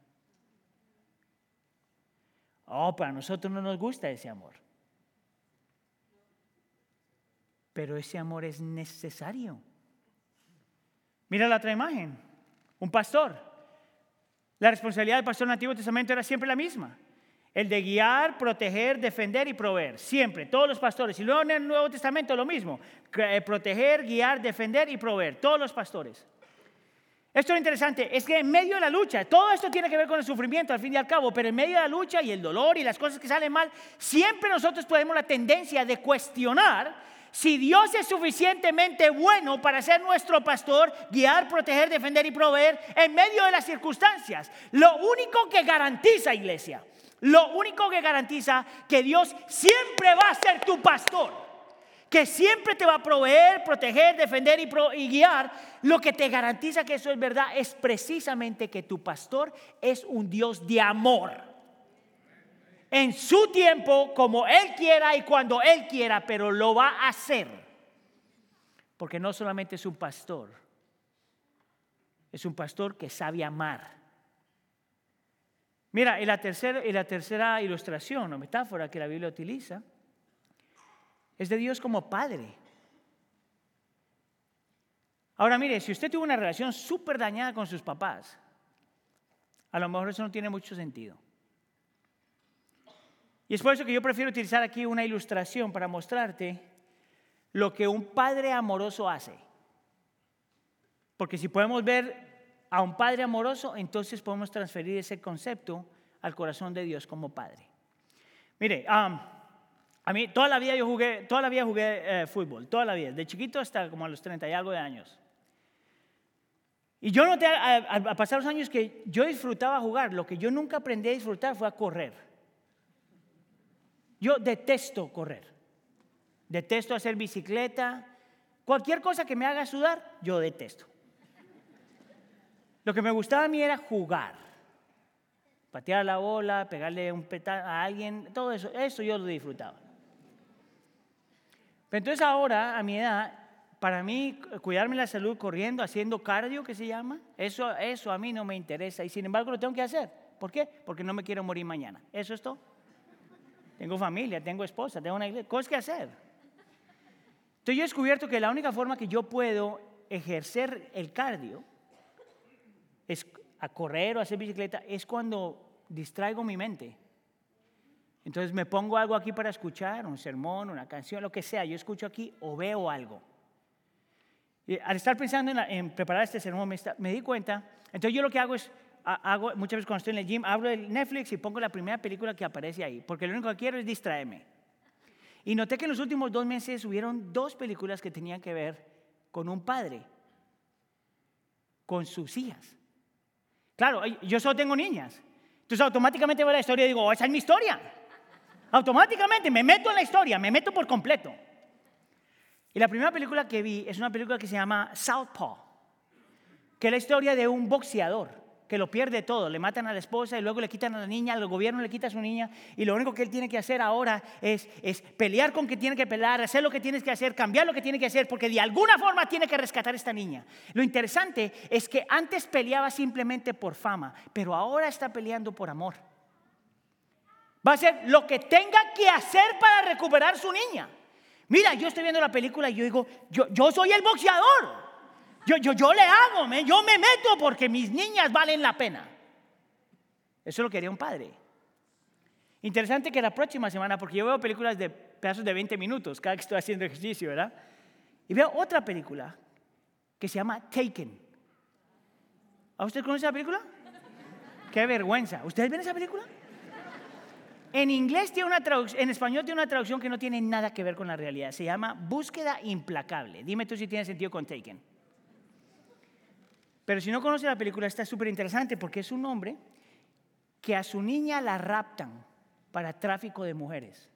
Oh, para nosotros no nos gusta ese amor. Pero ese amor es necesario. Mira la otra imagen. Un pastor. La responsabilidad del pastor en el Antiguo Testamento era siempre la misma. El de guiar, proteger, defender y proveer. Siempre, todos los pastores. Y luego en el Nuevo Testamento lo mismo. Eh, proteger, guiar, defender y proveer. Todos los pastores. Esto es interesante, es que en medio de la lucha, todo esto tiene que ver con el sufrimiento al fin y al cabo, pero en medio de la lucha y el dolor y las cosas que salen mal, siempre nosotros tenemos la tendencia de cuestionar si Dios es suficientemente bueno para ser nuestro pastor, guiar, proteger, defender y proveer en medio de las circunstancias. Lo único que garantiza, iglesia, lo único que garantiza que Dios siempre va a ser tu pastor, que siempre te va a proveer, proteger, defender y, guiar, lo que te garantiza que eso es verdad es precisamente que tu pastor es un Dios de amor. En su tiempo, como Él quiera y cuando Él quiera, pero lo va a hacer. Porque no solamente es un pastor, es un pastor que sabe amar Mira, y la tercera, y la tercera ilustración o metáfora que la Biblia utiliza es de Dios como Padre. Ahora mire, si usted tuvo una relación súper dañada con sus papás, a lo mejor eso no tiene mucho sentido. Y es por eso que yo prefiero utilizar aquí una ilustración para mostrarte lo que un padre amoroso hace. Porque si podemos ver a un padre amoroso, entonces podemos transferir ese concepto al corazón de Dios como padre. Mire, a mí toda la vida yo jugué, toda la vida jugué eh, fútbol, toda la vida, de chiquito hasta como a los 30 y algo de años. Y yo noté a, pasar los años que yo disfrutaba jugar, lo que yo nunca aprendí a disfrutar fue a correr. Yo detesto correr, detesto hacer bicicleta, cualquier cosa que me haga sudar, yo detesto. Lo que me gustaba a mí era jugar. Patear la bola, pegarle un petal a alguien, todo eso, eso yo lo disfrutaba. Pero entonces ahora, a mi edad, para mí, cuidarme la salud corriendo, haciendo cardio, que se llama, eso, eso a mí no me interesa. Y sin embargo lo tengo que hacer. ¿Por qué? Porque no me quiero morir mañana. Eso es todo. Tengo familia, tengo esposa, tengo una iglesia, cosas que hacer. Entonces yo he descubierto que la única forma que yo puedo ejercer el cardio es a correr o a hacer bicicleta, es cuando distraigo mi mente. Entonces me pongo algo aquí para escuchar, un sermón, una canción, lo que sea. Yo escucho aquí o veo algo. Y al estar pensando en, preparar este sermón, me, di cuenta. Entonces yo lo que hago es, hago, muchas veces cuando estoy en el gym, abro el Netflix y pongo la primera película que aparece ahí, porque lo único que quiero es distraerme. Y noté que en los últimos dos meses hubieron dos películas que tenían que ver con un padre, con sus hijas. Claro, yo solo tengo niñas. Entonces automáticamente veo la historia y digo, oh, esa es mi historia. Automáticamente me meto en la historia, me meto por completo. Y la primera película que vi es una película que se llama Southpaw, que es la historia de un boxeador que lo pierde todo, le matan a la esposa y luego le quitan a la niña, el gobierno le quita a su niña y lo único que él tiene que hacer ahora es, es pelear con que tiene que pelear, hacer lo que tiene que hacer, cambiar lo que tiene que hacer, porque de alguna forma tiene que rescatar a esta niña. Lo interesante es que antes peleaba simplemente por fama, pero ahora está peleando por amor. Va a hacer lo que tenga que hacer para recuperar su niña. Mira, yo estoy viendo la película y yo digo, yo, yo soy el boxeador. Yo, yo, yo le hago, yo me meto porque mis niñas valen la pena. Eso lo quería un padre. Interesante que la próxima semana, porque yo veo películas de pedazos de 20 minutos cada que estoy haciendo ejercicio, ¿verdad? Y veo otra película que se llama Taken. ¿A usted conoce la película? Qué vergüenza. ¿Ustedes ven esa película? En inglés tiene una traducción, en español tiene una traducción que no tiene nada que ver con la realidad. Se llama Búsqueda implacable. Dime tú si tiene sentido con Taken. Pero si no conoce la película, está súper interesante porque es un hombre que a su niña la raptan para tráfico de mujeres.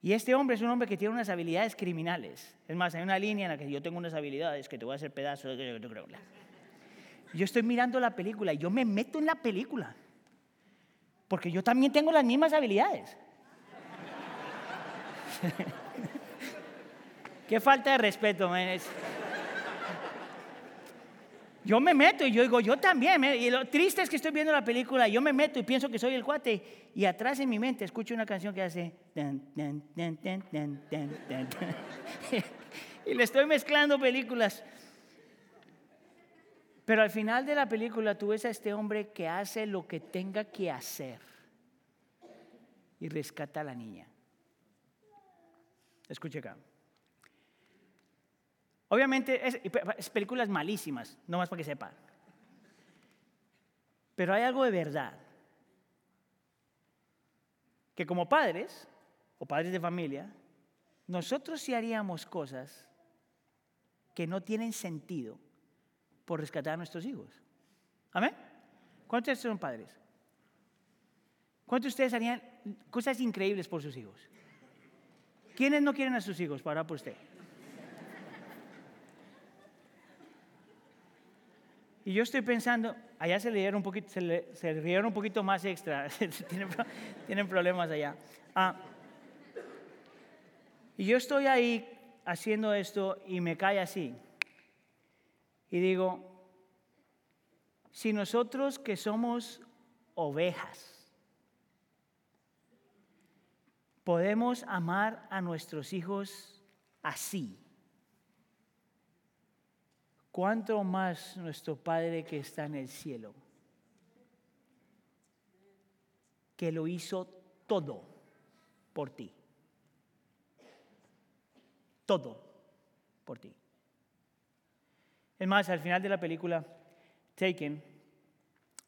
Y este hombre es un hombre que tiene unas habilidades criminales. Es más, hay una línea en la que yo tengo unas habilidades que te voy a hacer pedazos. Yo estoy mirando la película y yo me meto en la película. Porque yo también tengo las mismas habilidades. Qué falta de respeto, man. Yo me meto y yo digo, yo también. Y lo triste es que estoy viendo la película yo me meto y pienso que soy el cuate. Y atrás en mi mente escucho una canción que hace. y le estoy mezclando películas. Pero al final de la película tú ves a este hombre que hace lo que tenga que hacer y rescata a la niña. Escuche acá. Obviamente es, películas malísimas, no más para que sepan. Pero hay algo de verdad. Que como padres o padres de familia, nosotros sí haríamos cosas que no tienen sentido por rescatar a nuestros hijos. ¿Amén? ¿Cuántos de ustedes son padres? ¿Cuántos de ustedes harían cosas increíbles por sus hijos? ¿Quiénes no quieren a sus hijos para por usted? Y yo estoy pensando, allá se le un poquito, se, le, rieron un poquito más extra, tienen, problemas allá. Ah, y yo estoy ahí haciendo esto y me cae así. Y digo, si nosotros que somos ovejas podemos amar a nuestros hijos así, ¿cuánto más nuestro Padre que está en el cielo, que lo hizo todo por ti? Todo por ti. Es más, al final de la película, Taken,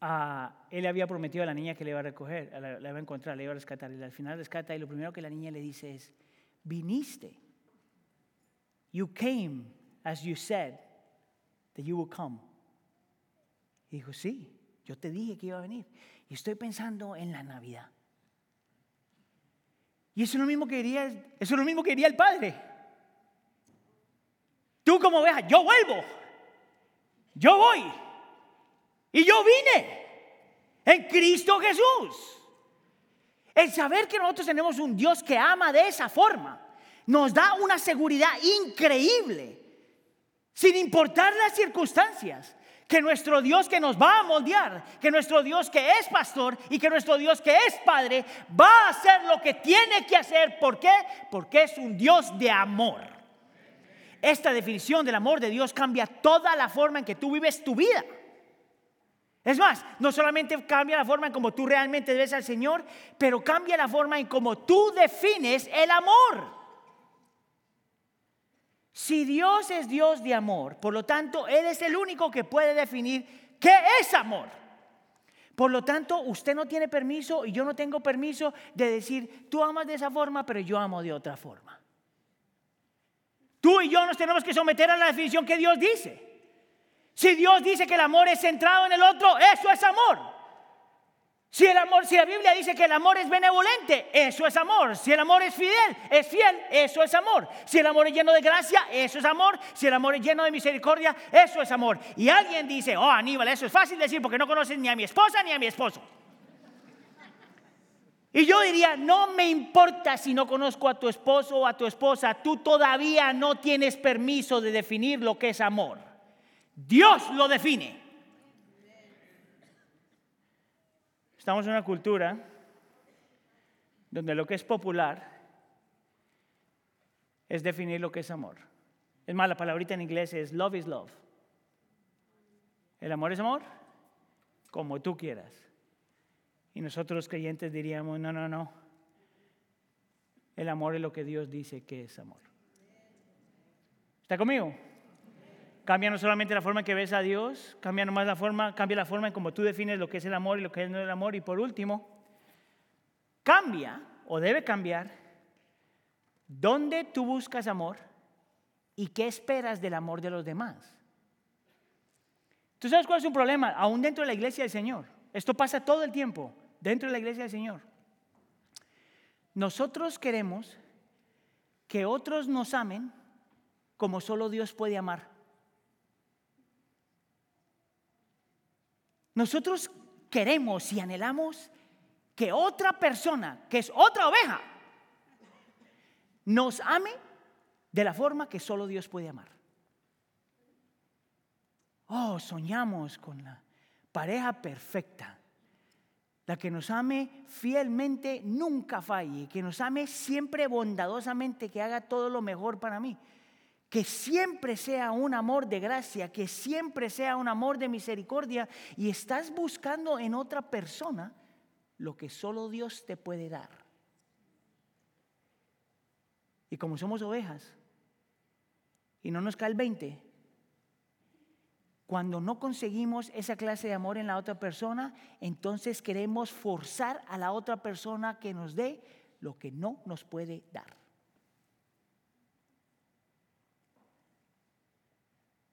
ah, él había prometido a la niña que le iba a recoger, la, iba a encontrar, le iba a rescatar. Y al final rescata y lo primero que la niña le dice es, viniste. You came as you said that you will come. Y dijo, sí, yo te dije que iba a venir. Y estoy pensando en la Navidad. Y eso es lo mismo que diría, eso es lo mismo que diría el Padre. Tú como veas, yo vuelvo. Yo voy. Y yo vine en Cristo Jesús. El saber que nosotros tenemos un Dios que ama de esa forma nos da una seguridad increíble sin importar las circunstancias, que nuestro Dios que nos va a moldear, que nuestro Dios que es pastor y que nuestro Dios que es padre va a hacer lo que tiene que hacer. ¿Por qué? Porque es un Dios de amor. Esta definición del amor de Dios cambia toda la forma en que tú vives tu vida. Es más, no solamente cambia la forma en cómo tú realmente ves al Señor, pero cambia la forma en cómo tú defines el amor. Si Dios es Dios de amor, por lo tanto, Él es el único que puede definir qué es amor. Por lo tanto, usted no tiene permiso y yo no tengo permiso de decir, tú amas de esa forma, pero yo amo de otra forma. Tú y yo nos tenemos que someter a la definición que Dios dice. Si Dios dice que el amor es centrado en el otro, eso es amor. Si el amor, si la Biblia dice que el amor es benevolente, eso es amor. Si el amor es fiel, es fiel, eso es amor. Si el amor es lleno de gracia, eso es amor. Si el amor es lleno de misericordia, eso es amor. Y alguien dice, oh Aníbal, eso es fácil decir porque no conoces ni a mi esposa ni a mi esposo. Y yo diría, no me importa si no conozco a tu esposo o a tu esposa, tú todavía no tienes permiso de definir lo que es amor. Dios lo define. Estamos en una cultura donde lo que es popular es definir lo que es amor. Es más, la palabrita en inglés es love is love. El amor es amor como tú quieras. Y nosotros creyentes diríamos, no, no, no. El amor es lo que Dios dice que es amor. ¿Está conmigo? Cambia no solamente la forma en que ves a Dios, cambia nomás la forma, cambia la forma en cómo tú defines lo que es el amor y lo que es no el amor. Y por último, cambia o debe cambiar dónde tú buscas amor y qué esperas del amor de los demás. ¿Tú sabes cuál es un problema? Aún dentro de la iglesia del Señor. Esto pasa todo el tiempo dentro de la iglesia del Señor. Nosotros queremos que otros nos amen como solo Dios puede amar. Nosotros queremos y anhelamos que otra persona, que es otra oveja, nos ame de la forma que solo Dios puede amar. Oh, soñamos con la pareja perfecta, la que nos ame fielmente, nunca falle, que nos ame siempre bondadosamente, que haga todo lo mejor para mí, que siempre sea un amor de gracia, que siempre sea un amor de misericordia, y estás buscando en otra persona lo que solo Dios te puede dar. Y como somos ovejas, y no nos cae el 20, cuando no conseguimos esa clase de amor en la otra persona, entonces queremos forzar a la otra persona que nos dé lo que no nos puede dar.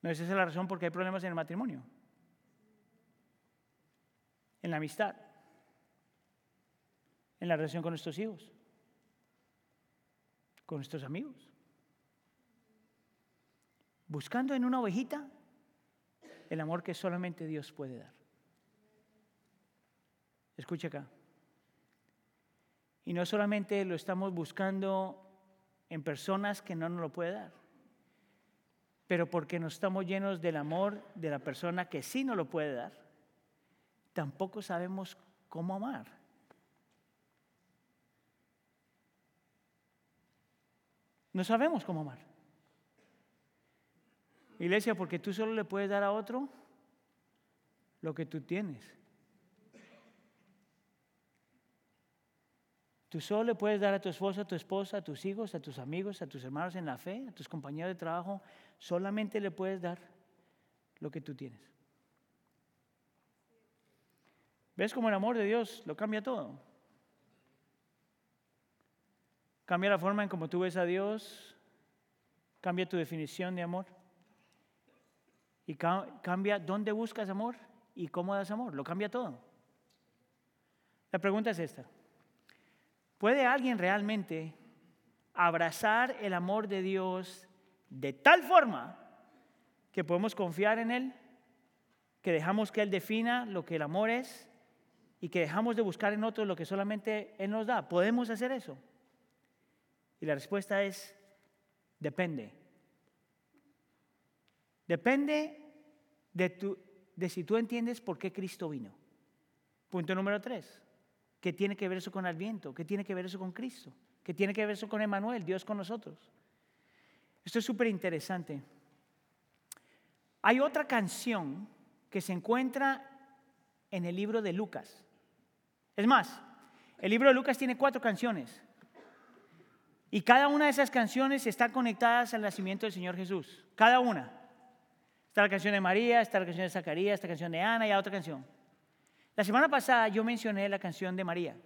No, esa es la razón por qué hay problemas en el matrimonio, en la amistad, en la relación con nuestros hijos, con nuestros amigos. Buscando en una ovejita el amor que solamente Dios puede dar. Escucha acá. Y no solamente lo estamos buscando en personas que no nos lo puede dar, pero porque no estamos llenos del amor de la persona que sí nos lo puede dar, tampoco sabemos cómo amar. No sabemos cómo amar. Iglesia, porque tú solo le puedes dar a otro lo que tú tienes. Tú solo le puedes dar a tu esposa, a tu esposa, a tus hijos, a tus amigos, a tus hermanos en la fe, a tus compañeros de trabajo, solamente le puedes dar lo que tú tienes. ¿Ves cómo el amor de Dios lo cambia todo? Cambia la forma en cómo tú ves a Dios, cambia tu definición de amor y cambia dónde buscas amor y cómo das amor, lo cambia todo. La pregunta es esta. ¿Puede alguien realmente abrazar el amor de Dios de tal forma que podemos confiar en Él, que dejamos que Él defina lo que el amor es y que dejamos de buscar en otros lo que solamente Él nos da? ¿Podemos hacer eso? Y la respuesta es, depende. Depende de, de si tú entiendes por qué Cristo vino. Punto número tres. ¿Qué tiene que ver eso con Adviento? ¿Qué tiene que ver eso con Cristo? ¿Qué tiene que ver eso con Emanuel, Dios con nosotros? Esto es súper interesante. Hay otra canción que se encuentra en el libro de Lucas. Es más, el libro de Lucas tiene cuatro canciones. Y cada una de esas canciones está conectadas al nacimiento del Señor Jesús. Cada una. Está la canción de María, está la canción de Zacarías, está la canción de Ana y otra canción. La semana pasada yo mencioné la canción de María.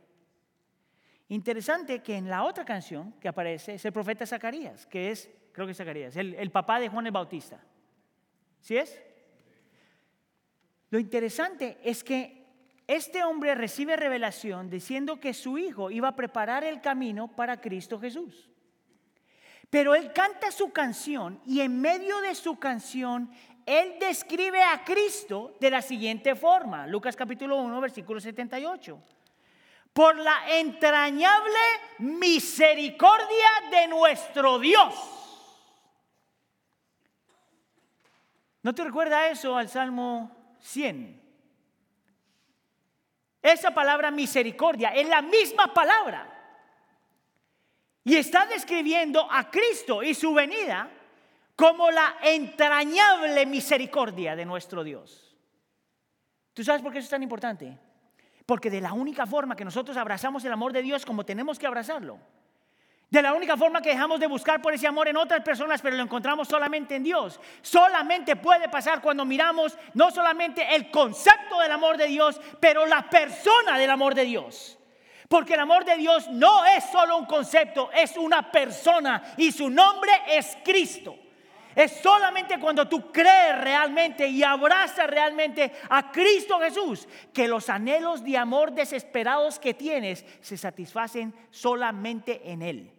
Interesante que en la otra canción que aparece es el profeta Zacarías, que es, creo que es Zacarías, el, el papá de Juan el Bautista. ¿Sí es? Lo interesante es que este hombre recibe revelación diciendo que su hijo iba a preparar el camino para Cristo Jesús. Pero él canta su canción y en medio de su canción él describe a Cristo de la siguiente forma. Lucas capítulo 1, versículo 78. Por la entrañable misericordia de nuestro Dios. ¿No te recuerda eso al Salmo 100? Esa palabra misericordia es la misma palabra. Y está describiendo a Cristo y su venida como la entrañable misericordia de nuestro Dios. ¿Tú sabes por qué eso es tan importante? Porque de la única forma que nosotros abrazamos el amor de Dios como tenemos que abrazarlo, de la única forma que dejamos de buscar por ese amor en otras personas, pero lo encontramos solamente en Dios, solamente puede pasar cuando miramos no solamente el concepto del amor de Dios, pero la persona del amor de Dios. Porque el amor de Dios no es solo un concepto, es una persona y su nombre es Cristo. Es solamente cuando tú crees realmente y abrazas realmente a Cristo Jesús que los anhelos de amor desesperados que tienes se satisfacen solamente en Él.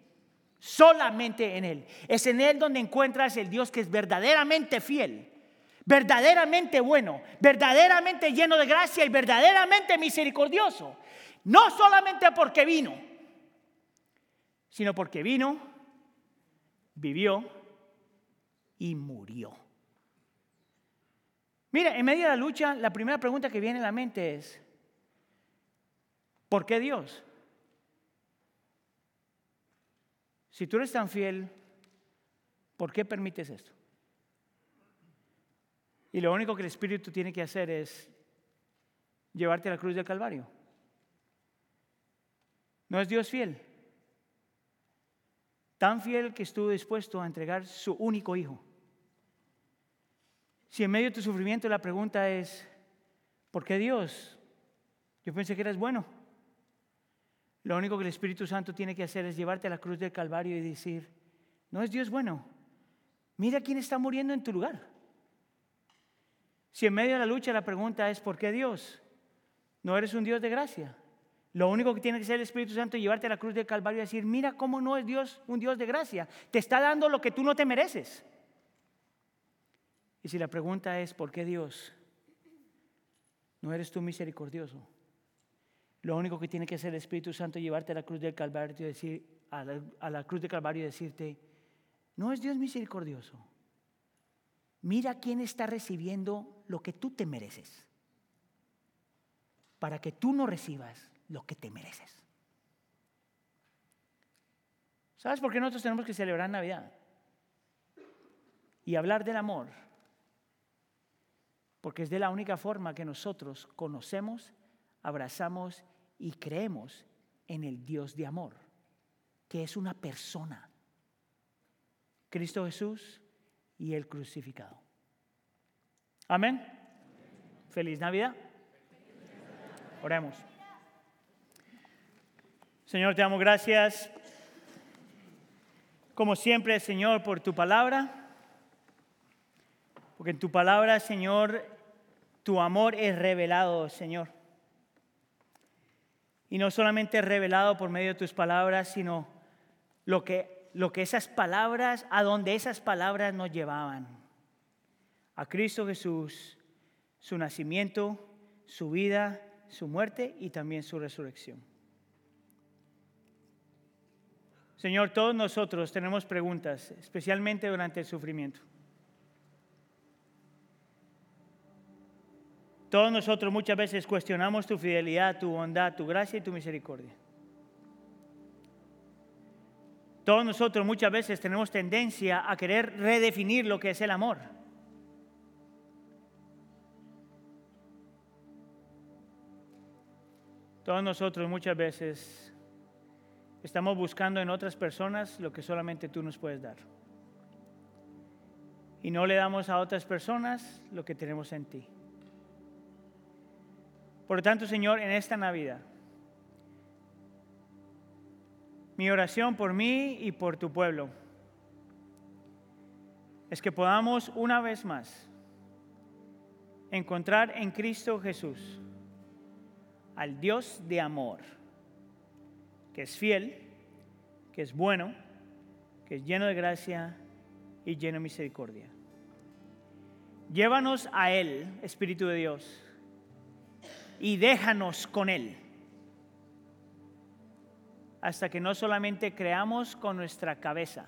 Solamente en Él. Es en Él donde encuentras el Dios que es verdaderamente fiel, verdaderamente bueno, verdaderamente lleno de gracia y verdaderamente misericordioso. No solamente porque vino, sino porque vino, vivió y murió. Mira, en medio de la lucha, la primera pregunta que viene a la mente es, ¿por qué Dios? Si tú eres tan fiel, ¿por qué permites esto? Y lo único que el Espíritu tiene que hacer es llevarte a la cruz del Calvario. ¿No es Dios fiel? tan fiel que estuvo dispuesto a entregar su único hijo. Si en medio de tu sufrimiento la pregunta es, ¿por qué Dios? Yo pensé que eras bueno. Lo único que el Espíritu Santo tiene que hacer es llevarte a la cruz del Calvario y decir, no es Dios bueno. Mira quién está muriendo en tu lugar. Si en medio de la lucha la pregunta es, ¿por qué Dios? No eres un Dios de gracia. Lo único que tiene que hacer el Espíritu Santo es llevarte a la cruz del Calvario y decir, mira cómo no es Dios un Dios de gracia. Te está dando lo que tú no te mereces. Y si la pregunta es, ¿por qué Dios? ¿No eres tú misericordioso? Lo único que tiene que hacer el Espíritu Santo es llevarte a la cruz del Calvario y decir, a la, a la cruz del Calvario y decirte, ¿no es Dios misericordioso? Mira quién está recibiendo lo que tú te mereces. Para que tú no recibas lo que te mereces. ¿Sabes por qué nosotros tenemos que celebrar Navidad? Y hablar del amor. Porque es de la única forma que nosotros conocemos, abrazamos y creemos en el Dios de amor, que es una persona. Cristo Jesús y el crucificado. Amén. Feliz Navidad. Oremos. Señor, te damos gracias, como siempre, Señor, por tu palabra. Porque en tu palabra, Señor, tu amor es revelado, Señor. Y no solamente es revelado por medio de tus palabras, sino lo que, lo que esas palabras, a donde esas palabras nos llevaban. A Cristo Jesús, su nacimiento, su vida, su muerte y también su resurrección. Señor, todos nosotros tenemos preguntas, especialmente durante el sufrimiento. Todos nosotros muchas veces cuestionamos tu fidelidad, tu bondad, tu gracia y tu misericordia. Todos nosotros muchas veces tenemos tendencia a querer redefinir lo que es el amor. Todos nosotros muchas veces Estamos buscando en otras personas lo que solamente tú nos puedes dar. Y no le damos a otras personas lo que tenemos en ti. Por lo tanto, Señor, en esta Navidad, mi oración por mí y por tu pueblo es que podamos una vez más encontrar en Cristo Jesús al Dios de amor que es fiel, que es bueno, que es lleno de gracia y lleno de misericordia. Llévanos a Él, Espíritu de Dios, y déjanos con Él, hasta que no solamente creamos con nuestra cabeza,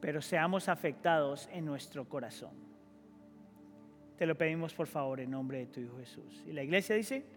pero seamos afectados en nuestro corazón. Te lo pedimos por favor en nombre de tu Hijo Jesús. Y la iglesia dice...